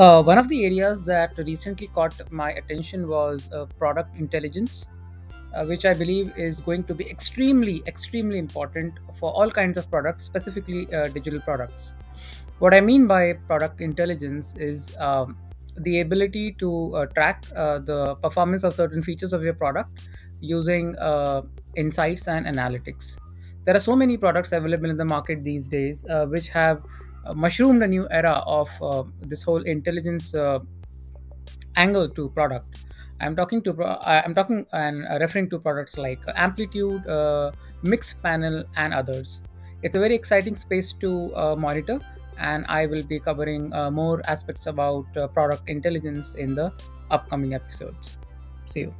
Uh, one of the areas that recently caught my attention was uh, product intelligence, uh, which I believe is going to be extremely, extremely important for all kinds of products, specifically uh, digital products. What I mean by product intelligence is um, the ability to uh, track uh, the performance of certain features of your product using insights and analytics. There are so many products available in the market these days which have mushroomed a new era of uh, this whole intelligence uh, angle to product. I'm talking to I'm talking and uh, referring to products like Amplitude, uh, Mixpanel, and others. It's a very exciting space to uh, monitor, and I will be covering uh, more aspects about uh, product intelligence in the upcoming episodes. See you.